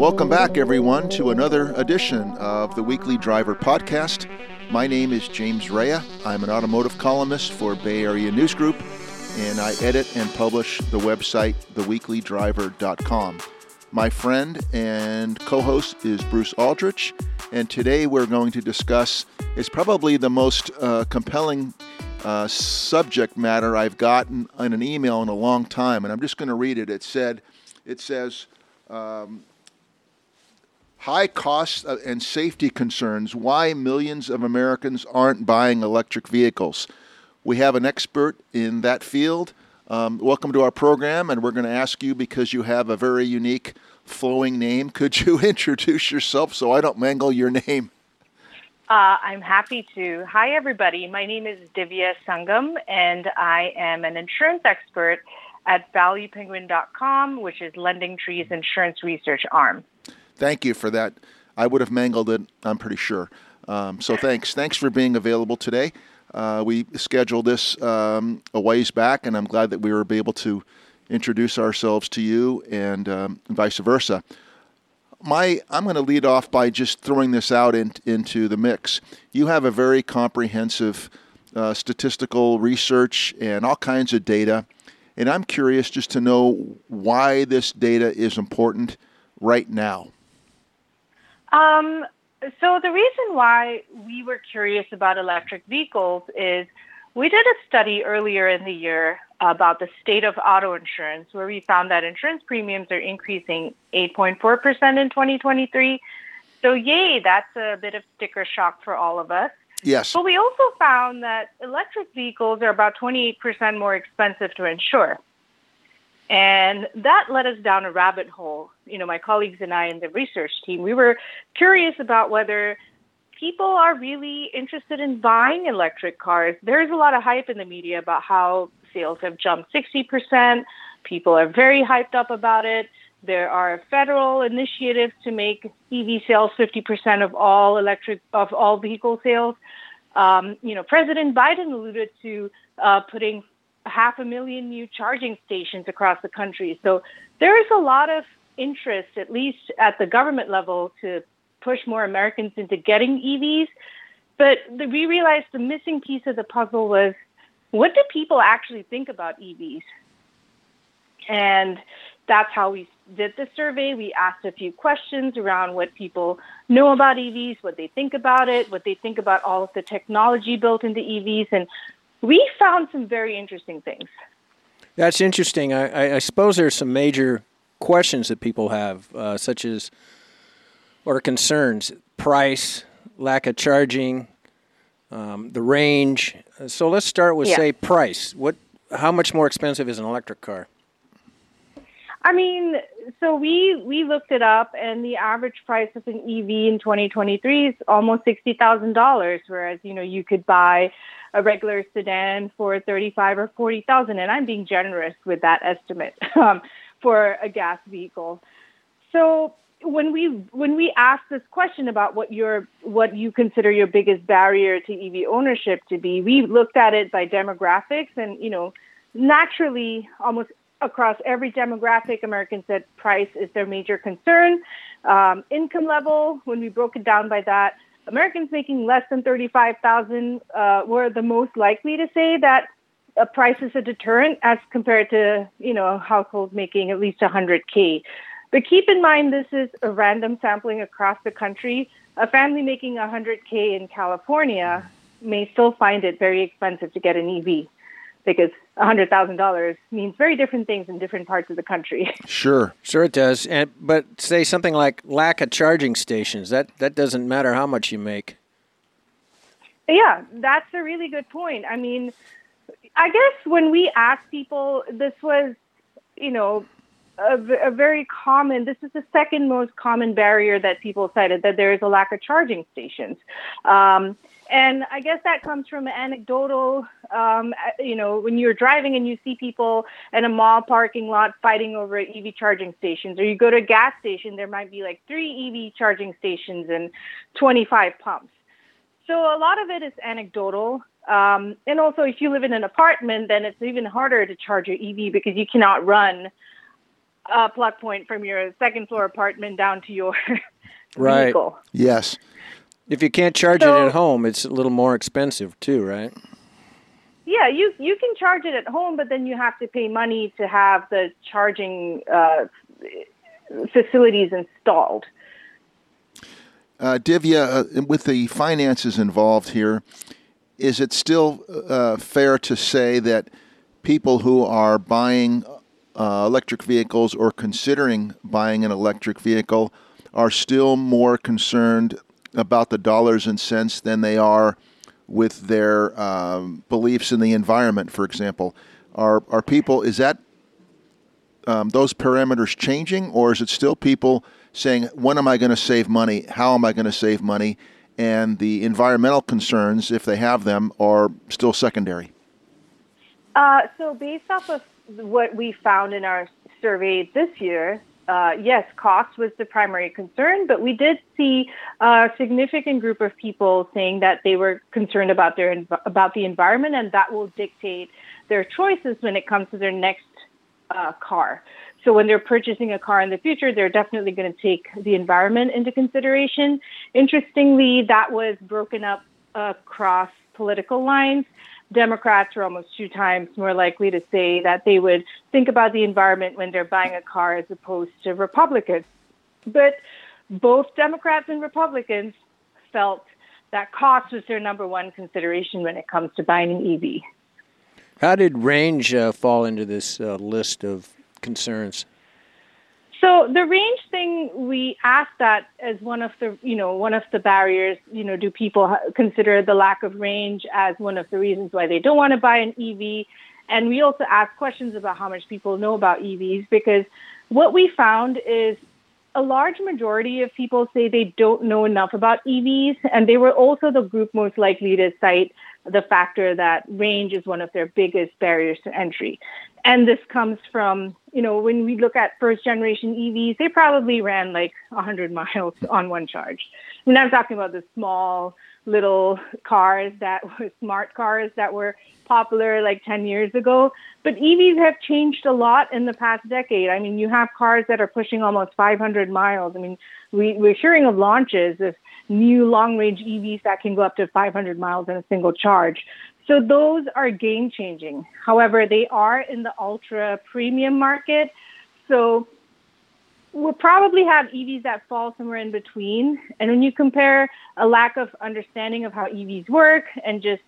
Welcome back, everyone, to another edition of the Weekly Driver Podcast. My name is James Raia. I'm an automotive columnist for Bay Area News Group, and I edit and publish the website theweeklydriver.com. My friend and co host is Bruce Aldrich, and today we're going to discuss it's probably the most uh, compelling uh, subject matter I've gotten in an email in a long time, and I'm just going to read it. It said, it says, um, high costs and safety concerns why millions of Americans aren't buying electric vehicles. We have an expert in that field. Um, welcome to our program, and we're going to ask you because you have a very unique flowing name. Could you introduce yourself so I don't mangle your name? Uh, I'm happy to. Hi, everybody. My name is Divya Sangam, and I am an insurance expert at ValuePenguin.com, which is LendingTree's insurance research arm. Thank you for that. I would have mangled it, I'm pretty sure. Um, so thanks. Thanks for being available today. Uh, we scheduled this um, a ways back, and I'm glad that we were able to introduce ourselves to you and um, vice versa my I'm going to lead off by just throwing this out in, into the mix. You have a very comprehensive uh, statistical research and all kinds of data, and I'm curious just to know why this data is important right now. Um, so the reason why we were curious about electric vehicles is we did a study earlier in the year about the state of auto insurance, where we found that insurance premiums are increasing 8.4% in 2023. So, yay, that's a bit of sticker shock for all of us. Yes. But we also found that electric vehicles are about 28% more expensive to insure. And that led us down a rabbit hole. You know, my colleagues and I in the research team, we were curious about whether people are really interested in buying electric cars. There's a lot of hype in the media about how sales have jumped 60%. People are very hyped up about it. There are federal initiatives to make EV sales 50% of all electric of all vehicle sales. Um, you know, President Biden alluded to uh, putting half a million new charging stations across the country. So there is a lot of interest, at least at the government level, to push more Americans into getting EVs. But the, we realized the missing piece of the puzzle was what do people actually think about EVs? And that's how we did the survey. We asked a few questions around what people know about EVs, what they think about it, what they think about all of the technology built into EVs. And we found some very interesting things. That's interesting. I, I suppose there's some major questions that people have, uh, such as or concerns price, lack of charging, um, the range. So let's start with, yeah. say, price. What, how much more expensive is an electric car? I mean, so we we looked it up, and the average price of an EV in 2023 is almost sixty thousand dollars, whereas you know you could buy a regular sedan for thirty-five or forty thousand. And I'm being generous with that estimate um, for a gas vehicle. So when we when we ask this question about what your what you consider your biggest barrier to EV ownership to be, we looked at it by demographics, and you know, naturally, almost across every demographic, Americans said price is their major concern. Um, income level, when we broke it down by that, Americans making less than thirty-five thousand uh, were the most likely to say that a price is a deterrent as compared to you know a household making at least 100k. But keep in mind, this is a random sampling across the country. A family making 100K in California may still find it very expensive to get an EV because $100,000 means very different things in different parts of the country. Sure, sure it does. And but say something like lack of charging stations. That that doesn't matter how much you make. Yeah, that's a really good point. I mean, I guess when we ask people, this was, you know, a, a, very common, this is the second most common barrier that people cited, that there is a lack of charging stations. Um, and I guess that comes from anecdotal, um, you know, when you're driving and you see people in a mall parking lot fighting over EV charging stations, or you go to a gas station, there might be like three EV charging stations and 25 pumps. So a lot of it is anecdotal. Um, and also, if you live in an apartment, then it's even harder to charge your EV because you cannot run a plug point from your second floor apartment down to your right. vehicle. Yes. If you can't charge So- it at home, it's a little more expensive too, right? Yeah, you you can charge it at home, but then you have to pay money to have the charging uh, facilities installed. Uh, Divya, uh, with the finances involved here, is it still uh, fair to say that people who are buying uh, electric vehicles or considering buying an electric vehicle are still more concerned about the dollars and cents than they are with their um, beliefs in the environment, for example? Are, are people, is that um, those parameters changing, or is it still people saying, when am I going to save money? How am I going to save money? And the environmental concerns, if they have them, are still secondary. Uh, so, based off of what we found in our survey this year, uh, yes, cost was the primary concern, but we did see a significant group of people saying that they were concerned about their about the environment, and that will dictate their choices when it comes to their next uh, car. So when they're purchasing a car in the future, they're definitely going to take the environment into consideration. Interestingly, that was broken up across political lines. Democrats are almost two times more likely to say that they would think about the environment when they're buying a car as opposed to Republicans. But both Democrats and Republicans felt that cost was their number one consideration when it comes to buying an EV. How did range uh, fall into this uh, list of concerns? So the range thing, we asked that as one of the, you know, one of the barriers. You know, do people consider the lack of range as one of the reasons why they don't want to buy an EV? And we also asked questions about how much people know about EVs because what we found is a large majority of people say they don't know enough about EVs, and they were also the group most likely to cite the factor that range is one of their biggest barriers to entry. And this comes from, you know, when we look at first generation EVs, they probably ran like 100 miles on one charge. Mean, I'm talking about the small little cars that were smart cars that were popular like 10 years ago. But EVs have changed a lot in the past decade. I mean, you have cars that are pushing almost 500 miles. I mean, we, we're hearing of launches of new long range EVs that can go up to 500 miles in a single charge. So those are game changing. However, they are in the ultra premium market. So we'll probably have EVs that fall somewhere in between. And when you compare a lack of understanding of how EVs work and just,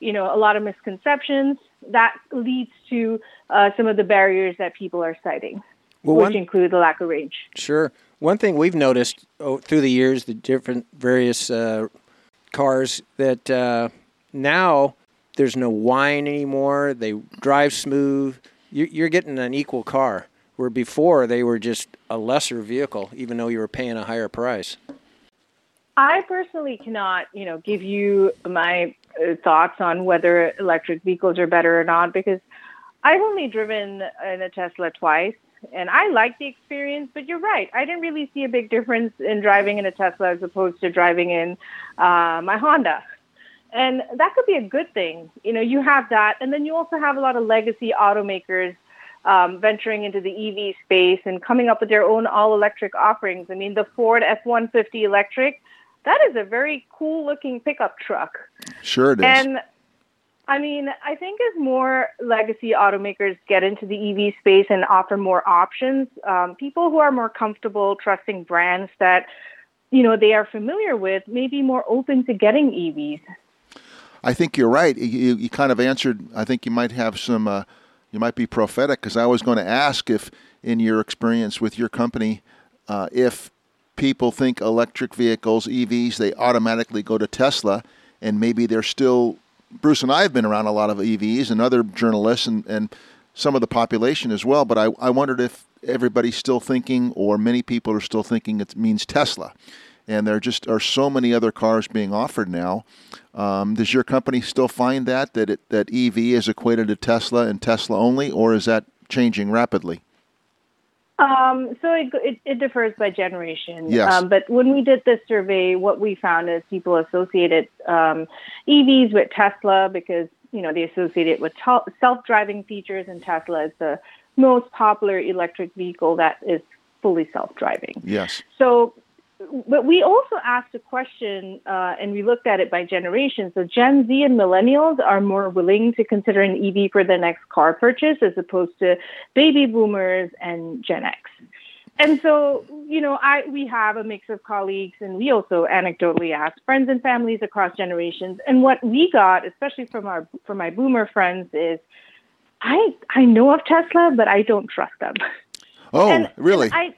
you know, a lot of misconceptions, that leads to uh, some of the barriers that people are citing, Well, which one- include the lack of range. Sure. One thing we've noticed oh, through the years, the different various uh, cars, that uh, now there's no whine anymore. They drive smooth. You- You're getting an equal car, where before they were just a lesser vehicle, even though you were paying a higher price. I personally cannot, you know, give you my uh, thoughts on whether electric vehicles are better or not because I've only driven in a Tesla twice and I like the experience. But you're right, I didn't really see a big difference in driving in a Tesla as opposed to driving in uh, my Honda. And that could be a good thing. You know, you have that, and then you also have a lot of legacy automakers um, venturing into the EV space and coming up with their own all-electric offerings. I mean, the Ford F-150 electric, that is a very cool-looking pickup truck. Sure, it is. And I mean, I think as more legacy automakers get into the EV space and offer more options, um, people who are more comfortable trusting brands that you know they are familiar with may be more open to getting EVs. I think you're right. You, you kind of answered. I think you might have some. Uh, you might be prophetic because I was going to ask if, in your experience with your company, uh, if people think electric vehicles, EVs, they automatically go to Tesla, and maybe they're still. Bruce and I have been around a lot of EVs, and other journalists, and, and some of the population as well. But I, I wondered if everybody's still thinking, or many people are still thinking it means Tesla and there just are so many other cars being offered now. Um, does your company still find that that it, that EV is equated to Tesla and Tesla only, or is that changing rapidly? Um, so it, it, it differs by generation. Yes. Um, but when we did this survey, what we found is people associated um, EVs with Tesla because you know they associate it with tel- self-driving features, and Tesla is the most popular electric vehicle that is fully self-driving. Yes. So, but we also asked a question, uh, and we looked at it by generation. So, Gen Z and millennials are more willing to consider an EV for their next car purchase as opposed to baby boomers and Gen X. And so, you know, I we have a mix of colleagues, and we also anecdotally ask friends and families across generations. And what we got, especially from our from my boomer friends, is I I know of Tesla, but I don't trust them. Oh, and, really? And I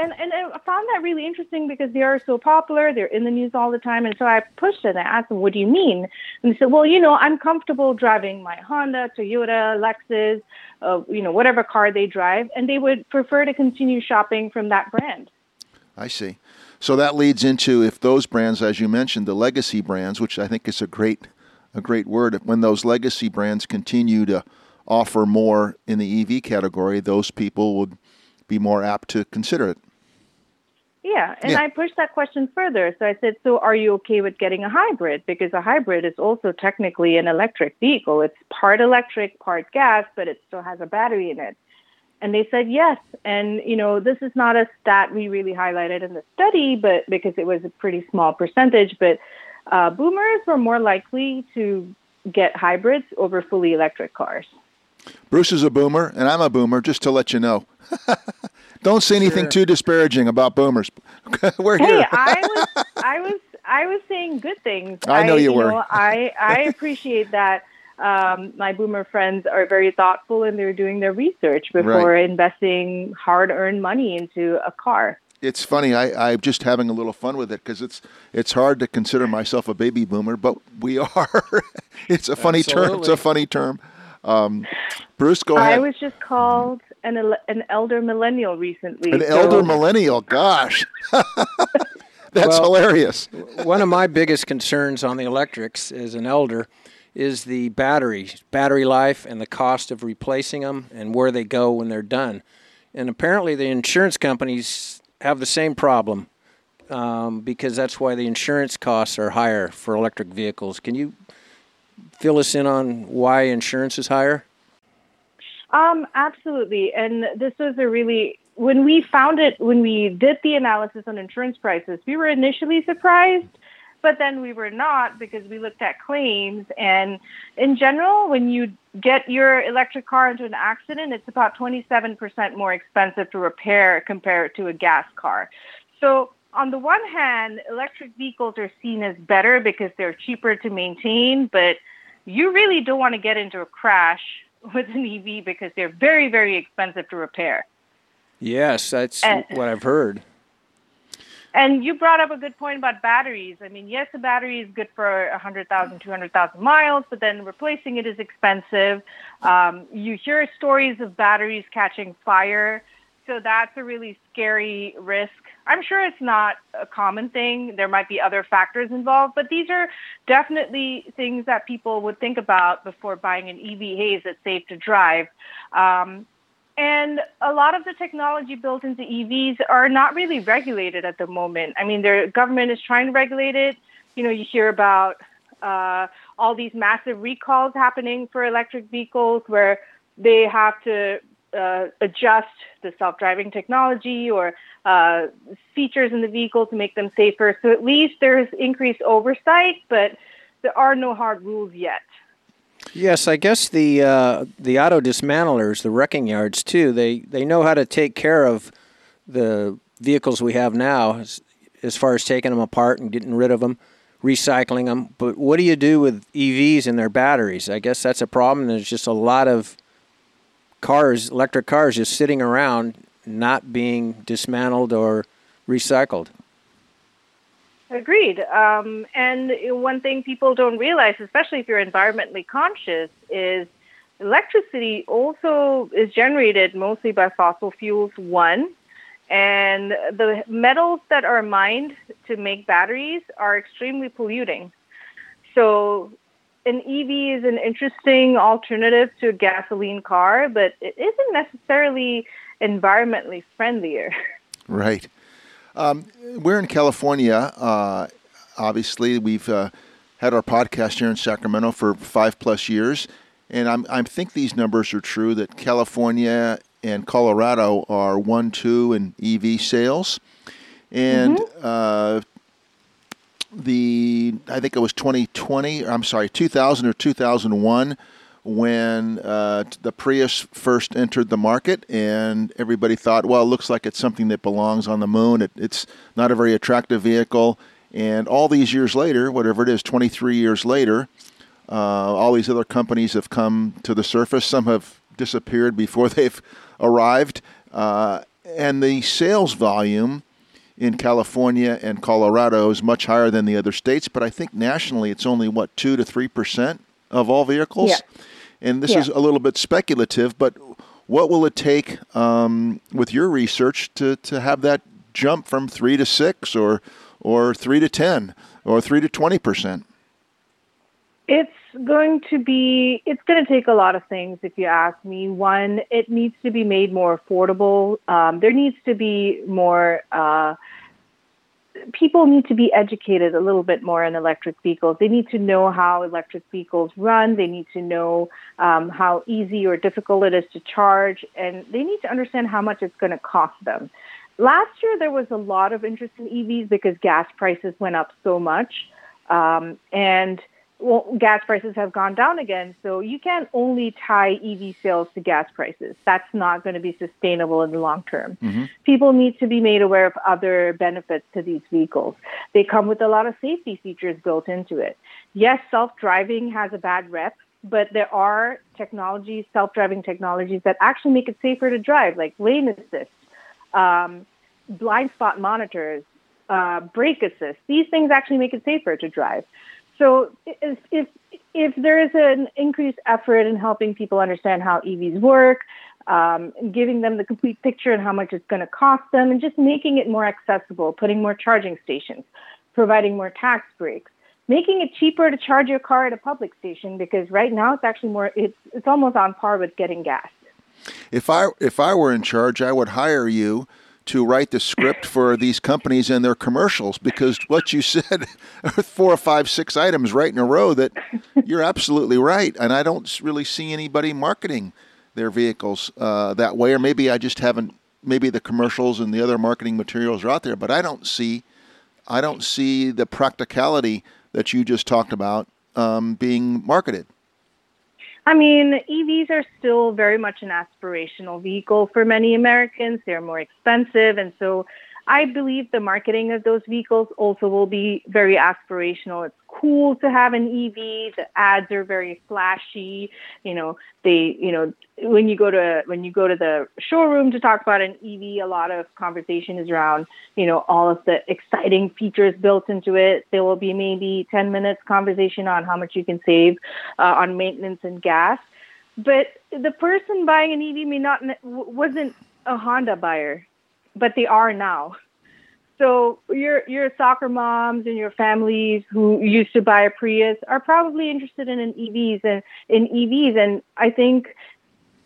and and I found that really interesting because they are so popular. They're in the news all the time, and so I pushed it and I asked them, "What do you mean?" And they said, "Well, you know, I'm comfortable driving my Honda, Toyota, Lexus, uh, you know, whatever car they drive, and they would prefer to continue shopping from that brand." I see. So that leads into if those brands, as you mentioned, the legacy brands, which I think is a great a great word, when those legacy brands continue to offer more in the EV category, those people would be more apt to consider it. Yeah, and Yeah. I pushed that question further. So I said, "So are you okay with getting a hybrid? Because a hybrid is also technically an electric vehicle. It's part electric, part gas, but it still has a battery in it." And they said yes. And you know, this is not a stat we really highlighted in the study, but because it was a pretty small percentage, but uh, boomers were more likely to get hybrids over fully electric cars. Bruce is a boomer, and I'm a boomer, just to let you know. Don't say anything Sure. too disparaging about boomers. We're Hey, here. I was, I was, I was saying good things. I know you were. Know, I, I appreciate that. Um, my boomer friends are very thoughtful and they're doing their research before investing hard-earned money into a car. it's funny. I, I'm just having a little fun with it because it's it's hard to consider myself a baby boomer, but we are. it's a funny term. It's a funny term. Um, Bruce, go ahead. I was just called an an elder millennial recently. An so- elder millennial. Gosh, that's Well- hilarious. One of my biggest concerns on the electrics as an elder is the battery, battery life, and the cost of replacing them and where they go when they're done. And apparently, the insurance companies have the same problem um, because that's why the insurance costs are higher for electric vehicles. Can you fill us in on why insurance is higher? Um, absolutely. And this was a really when we found it when we did the analysis on insurance prices, we were initially surprised, but then we were not because we looked at claims and in general when you get your electric car into an accident, it's about 27% more expensive to repair compared to a gas car. So on the one hand, electric vehicles are seen as better because they're cheaper to maintain, but you really don't want to get into a crash with an EV because they're very, very expensive to repair. Yes, that's Uh, what I've heard. And you brought up a good point about batteries. I mean, yes, a battery is good for 100,000, 200,000 miles, but then replacing it is expensive. Um, you hear stories of batteries catching fire. So that's a really scary risk. I'm sure it's not a common thing. There might be other factors involved, but these are definitely things that people would think about before buying an EV haze that's safe to drive. Um, and a lot of the technology built into EVs are not really regulated at the moment. I mean, the government is trying to regulate it. You know, you hear about uh, all these massive recalls happening for electric vehicles where they have to uh, adjust the self-driving technology or uh, features in the vehicle to make them safer. So at least there's increased oversight, but there are no hard rules yet. Yes, I guess the uh, the auto dismantlers, the wrecking yards too. They they know how to take care of the vehicles we have now, as, as far as taking them apart and getting rid of them, recycling them. But what do you do with EVs and their batteries? I guess that's a problem. There's just a lot of cars, electric cars, just sitting around, not being dismantled or recycled. Agreed. Um, and one thing people don't realize, especially if you're environmentally conscious, is electricity also is generated mostly by fossil fuels, one. And the metals that are mined to make batteries are extremely polluting. So an EV is an interesting alternative to a gasoline car, but it isn't necessarily environmentally friendlier. Right. Um, we're in California. Uh, obviously, we've uh, had our podcast here in Sacramento for five plus years, and I'm, I think these numbers are true that California and Colorado are one, two in EV sales, and mm-hmm. uh, the I think it was 2020. or I'm sorry, 2000 or 2001 when uh, the Prius first entered the market, and everybody thought, well, it looks like it's something that belongs on the moon. It, it's not a very attractive vehicle. And all these years later, whatever it is, 23 years later, uh, all these other companies have come to the surface. Some have disappeared before they've arrived. Uh, and the sales volume in California and Colorado is much higher than the other states, but I think nationally it's only, what, 2 to 3% of all vehicles? Yeah. And this yeah. is a little bit speculative, but what will it take um, with your research to, to have that jump from 3 to 6 or, or 3 to 10 or 3 to 20%? It's going to be, it's going to take a lot of things, if you ask me. One, it needs to be made more affordable. Um, there needs to be more, uh, people need to be educated a little bit more in electric vehicles. They need to know how electric vehicles run. They need to know um, how easy or difficult it is to charge. And they need to understand how much it's going to cost them. Last year, there was a lot of interest in EVs because gas prices went up so much. Um, and well, gas prices have gone down again. So you can't only tie EV sales to gas prices. That's not going to be sustainable in the long term. Mm-hmm. People need to be made aware of other benefits to these vehicles. They come with a lot of safety features built into it. Yes, self driving has a bad rep, but there are technologies, self driving technologies, that actually make it safer to drive, like lane assist, um, blind spot monitors, uh, brake assist. These things actually make it safer to drive. So if, if if there is an increased effort in helping people understand how EVs work, um, giving them the complete picture and how much it's going to cost them, and just making it more accessible, putting more charging stations, providing more tax breaks, making it cheaper to charge your car at a public station because right now it's actually more it's it's almost on par with getting gas. If I if I were in charge, I would hire you to write the script for these companies and their commercials because what you said are four or five, six items right in a row that you're absolutely right. And I don't really see anybody marketing their vehicles uh, that way, or maybe I just haven't. Maybe the commercials and the other marketing materials are out there, but I don't see, I don't see the practicality that you just talked about um, being marketed. I mean, EVs are still very much an aspirational vehicle for many Americans. They're more expensive. And so I believe the marketing of those vehicles also will be very aspirational. It's cool to have an EV. The ads are very flashy. You know, they, you know, when you go to when you go to the showroom to talk about an EV, a lot of conversation is around, you know, all of the exciting features built into it. There will be maybe 10 minutes conversation on how much you can save uh, on maintenance and gas. But the person buying an EV may not wasn't a Honda buyer, but they are now. So your your soccer moms and your families who used to buy a Prius are probably interested in an EVs and in EVs, and I think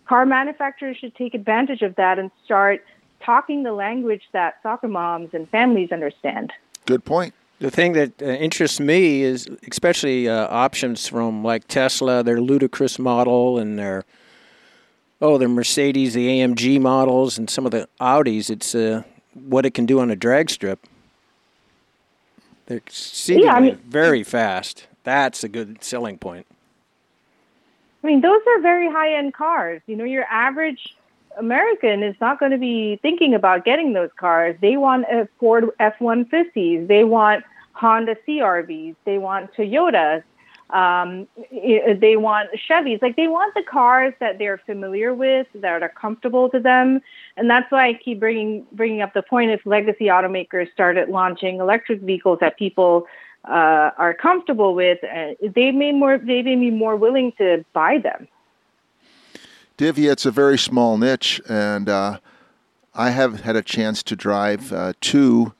car manufacturers should take advantage of that and start talking the language that soccer moms and families understand. Good point. The thing that uh, interests me is especially uh, options from like Tesla, their ludicrous model and their oh, the Mercedes, the AMG models, and some of the Audis. It's uh, what it can do on a drag strip. They're exceedingly yeah, I mean, very fast. That's a good selling point. I mean, those are very high end cars. You know, your average American is not going to be thinking about getting those cars. They want a Ford F 150s, they want Honda CRVs, they want Toyotas. Um, they want Chevys, like they want the cars that they're familiar with, that are comfortable to them, and that's why I keep bringing bringing up the point. If legacy automakers started launching electric vehicles that people uh, are comfortable with, uh, they may more they may be more willing to buy them. Divya, it's a very small niche, and uh, I have had a chance to drive uh, two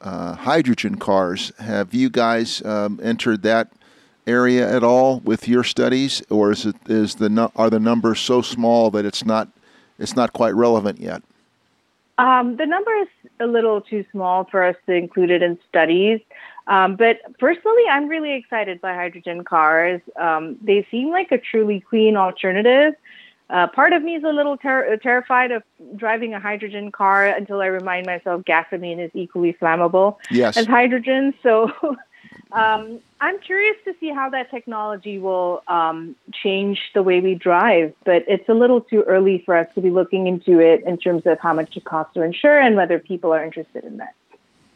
uh, hydrogen cars. Have you guys um, entered that? Area at all with your studies, or is it is the are the numbers so small that it's not it's not quite relevant yet? Um, the number is a little too small for us to include it in studies. Um, but personally, I'm really excited by hydrogen cars. Um, they seem like a truly clean alternative. Uh, part of me is a little ter- terrified of driving a hydrogen car until I remind myself gasoline is equally flammable yes. as hydrogen. So um, I'm curious to see how that technology will um, change the way we drive, but it's a little too early for us to be looking into it in terms of how much it costs to insure and whether people are interested in that.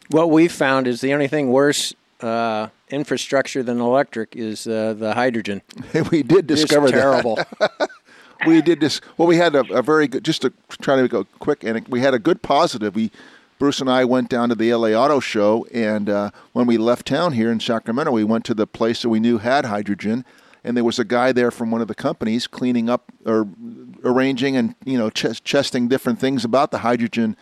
What we've found is the only thing worse uh, infrastructure than electric is uh, the hydrogen. we did discover it's terrible. that. we did this. Well, we had a, a, very good. Just to try to go quick, and we had a good positive. We Bruce and I went down to the LA Auto Show, and uh, when we left town here in Sacramento, we went to the place that we knew had hydrogen, and there was a guy there from one of the companies cleaning up or arranging and you know ch- chesting different things about the hydrogen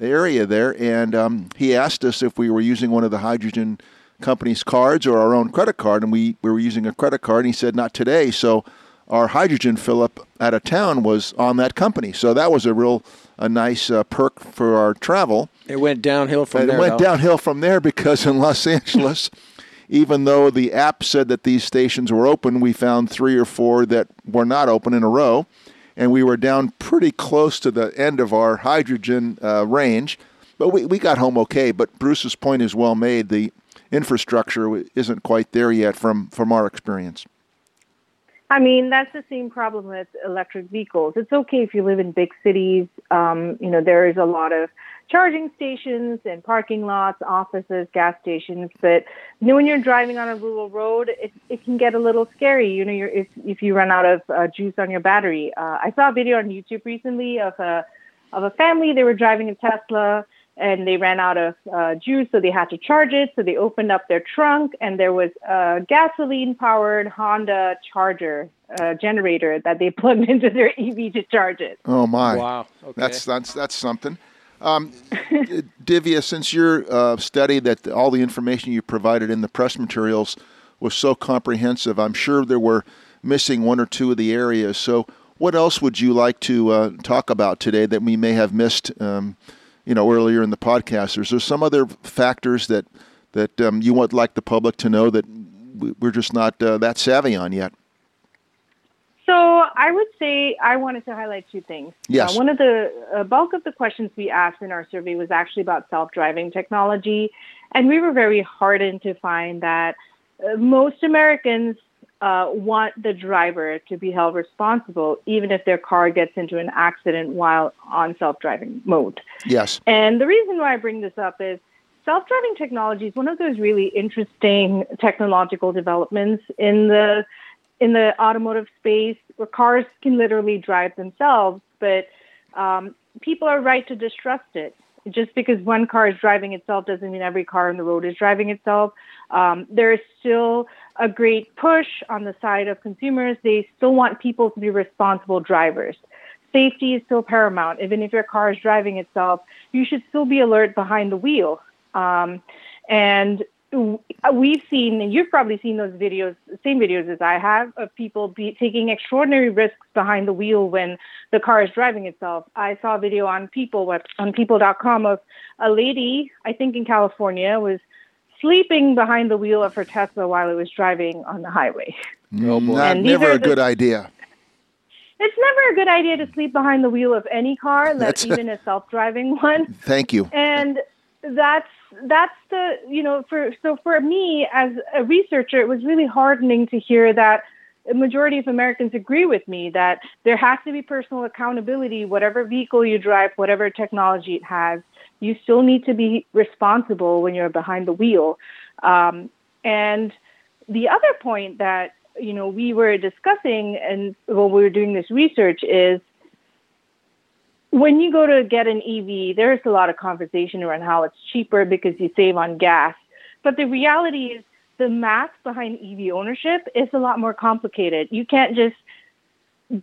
area there, and um, he asked us if we were using one of the hydrogen company's cards or our own credit card, and we, we were using a credit card, and he said not today. So our hydrogen fill up out of town was on that company. So that was a real a nice uh, perk for our travel. It went downhill from and there. It went though. downhill from there because in Los Angeles, even though the app said that these stations were open, we found three or four that were not open in a row and we were down pretty close to the end of our hydrogen uh, range. But we, we got home okay. But Bruce's point is well made. The infrastructure isn't quite there yet from, from our experience. I mean, that's the same problem with electric vehicles. It's okay if you live in big cities. Um, you know, there is a lot of charging stations and parking lots, offices, gas stations. But you know, when you're driving on a rural road, it, it can get a little scary. You know, you're, if if you run out of uh, juice on your battery. Uh, I saw a video on YouTube recently of a of a family. They were driving a Tesla and they ran out of uh, juice, so they had to charge it. So they opened up their trunk, and there was a gasoline-powered Honda Charger uh, generator that they plugged into their EV to charge it. Oh my! Wow, okay. that's that's that's something. Um, Divya, since your uh, study that all the information you provided in the press materials was so comprehensive, I'm sure there were missing one or two of the areas. So, what else would you like to uh, talk about today that we may have missed? Um, you know, earlier in the podcast. Is there some other factors that that um, you would like the public to know that we're just not uh, that savvy on yet? So I would say I wanted to highlight two things. Yes. Uh, one of the uh, bulk of the questions we asked in our survey was actually about self-driving technology, and we were very heartened to find that uh, most Americans uh, want the driver to be held responsible, even if their car gets into an accident while on self-driving mode. Yes. And the reason why I bring this up is self-driving technology is one of those really interesting technological developments in the in the automotive space where cars can literally drive themselves, but um, people are right to distrust it. Just because one car is driving itself doesn't mean every car on the road is driving itself. Um, there is still a great push on the side of consumers. They still want people to be responsible drivers. Safety is still paramount. Even if your car is driving itself, you should still be alert behind the wheel. Um, and we've seen, and you've probably seen those videos, same videos as I have, of people be taking extraordinary risks behind the wheel when the car is driving itself. I saw a video on People on People.com of a lady, I think in California, was sleeping behind the wheel of her Tesla while it was driving on the highway. Oh, no, Not, never a good idea. It's never a good idea to sleep behind the wheel of any car, let even a self-driving one. Thank you. And that's that's the you know for so for me as a researcher, it was really heartening to hear that a majority of Americans agree with me that there has to be personal accountability, whatever vehicle you drive, whatever technology it has. You still need to be responsible when you're behind the wheel. Um, and the other point that you know we were discussing and when we were doing this research is when you go to get an EV, there's a lot of conversation around how it's cheaper because you save on gas. But the reality is the math behind EV ownership is a lot more complicated. You can't just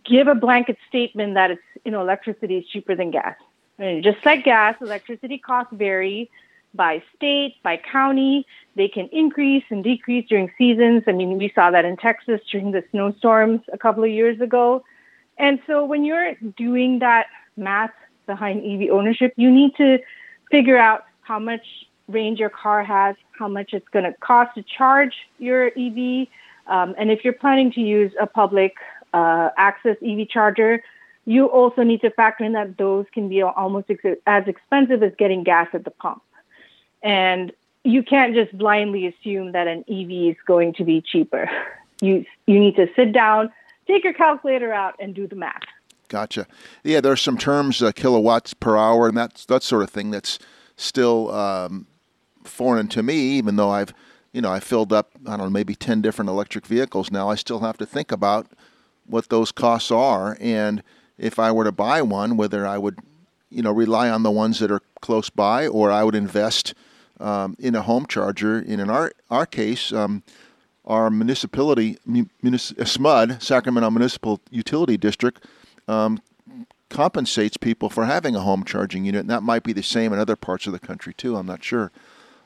give a blanket statement that it's you know electricity is cheaper than gas. And just like gas, electricity costs vary by state, by county. They can increase and decrease during seasons. I mean, we saw that in Texas during the snowstorms a couple of years ago. And so when you're doing that math behind EV ownership, you need to figure out how much range your car has, how much it's going to cost to charge your EV, um, and if you're planning to use a public uh, access EV charger, you also need to factor in that those can be almost ex- as expensive as getting gas at the pump. And you can't just blindly assume that an EV is going to be cheaper. You you need to sit down, take your calculator out, and do the math. Gotcha. Yeah, there's some terms, uh, kilowatts per hour, and that's that sort of thing that's still um, foreign to me. Even though I've, you know, I filled up, I don't know, maybe ten different electric vehicles now. I still have to think about what those costs are, and if I were to buy one, whether I would, you know, rely on the ones that are close by, or I would invest um, in a home charger. And in our our case, um, our municipality, SMUD, Sacramento Municipal Utility District, um, compensates people for having a home charging unit, and that might be the same in other parts of the country too. I'm not sure,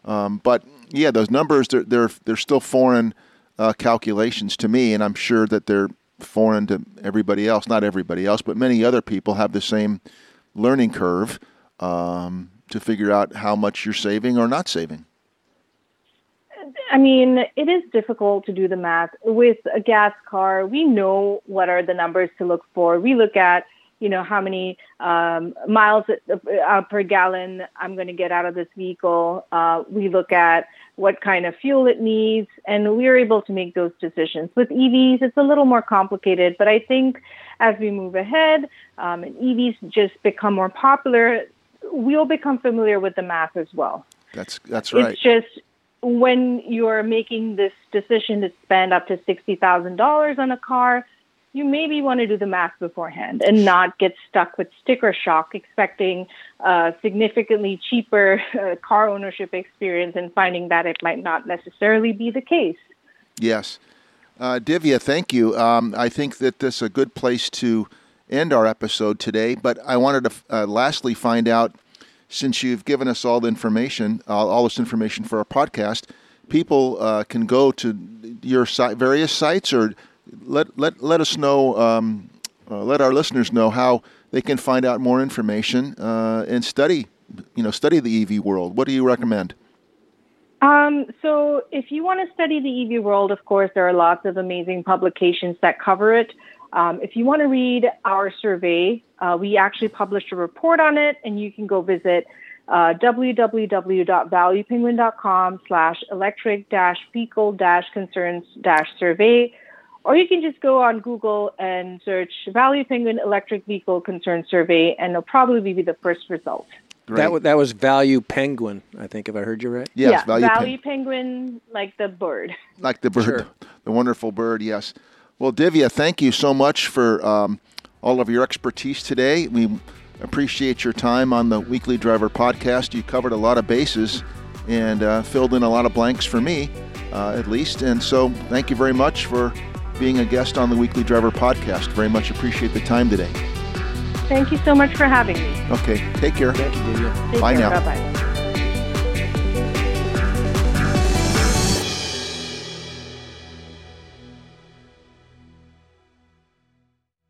um, but yeah, those numbers they're they're, they're still foreign uh, calculations to me, and I'm sure that they're foreign to everybody else. Not everybody else, but many other people have the same learning curve um, to figure out how much you're saving or not saving. I mean, it is difficult to do the math. With a gas car, we know what are the numbers to look for. We look at, you know, how many um, miles uh, per gallon I'm going to get out of this vehicle. Uh, we look at what kind of fuel it needs, and we're able to make those decisions. With EVs, it's a little more complicated, but I think as we move ahead um, and EVs just become more popular, we'll become familiar with the math as well. That's that's right. It's just when you're making this decision to spend up to $60,000 on a car, you maybe want to do the math beforehand and not get stuck with sticker shock, expecting a significantly cheaper uh, car ownership experience and finding that it might not necessarily be the case. Yes. Uh, Divya, thank you. Um, I think that this is a good place to end our episode today, but I wanted to uh, lastly find out since you've given us all the information, uh, all this information for our podcast, people uh, can go to your site, various sites, or let let let us know, um, uh, let our listeners know how they can find out more information uh, and study, you know, study the EV world. What do you recommend? Um, so, if you want to study the EV world, of course, there are lots of amazing publications that cover it. Um, if you want to read our survey, uh, we actually published a report on it, and you can go visit uh, www.valuepenguin.com slash electric dash vehicle dash concerns dash survey. Or you can just go on Google and search Value Penguin Electric Vehicle Concern Survey, and it'll probably be the first result. That, w- that was Value Penguin, I think, if I heard you right. Yes, yeah, Value, value Penguin, like the bird. Like the bird, sure. the wonderful bird, yes. Well, Divya, thank you so much for um, all of your expertise today. We appreciate your time on the Weekly Driver podcast. You covered a lot of bases and uh, filled in a lot of blanks for me, uh, at least. And so, thank you very much for being a guest on the Weekly Driver podcast. Very much appreciate the time today. Thank you so much for having me. Okay, take care. Thank you, Divya. Take Bye care. now. Bye bye.